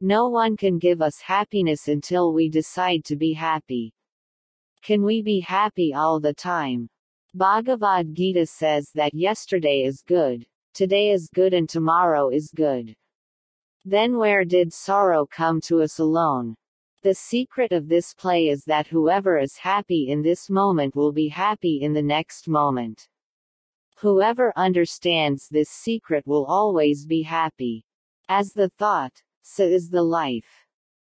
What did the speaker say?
No one can give us happiness until we decide to be happy. Can we be happy all the time? Bhagavad Gita says that yesterday is good, today is good and tomorrow is good. Then where did sorrow come to us alone? The secret of this play is that whoever is happy in this moment will be happy in the next moment. Whoever understands this secret will always be happy. As the thought, so is the life.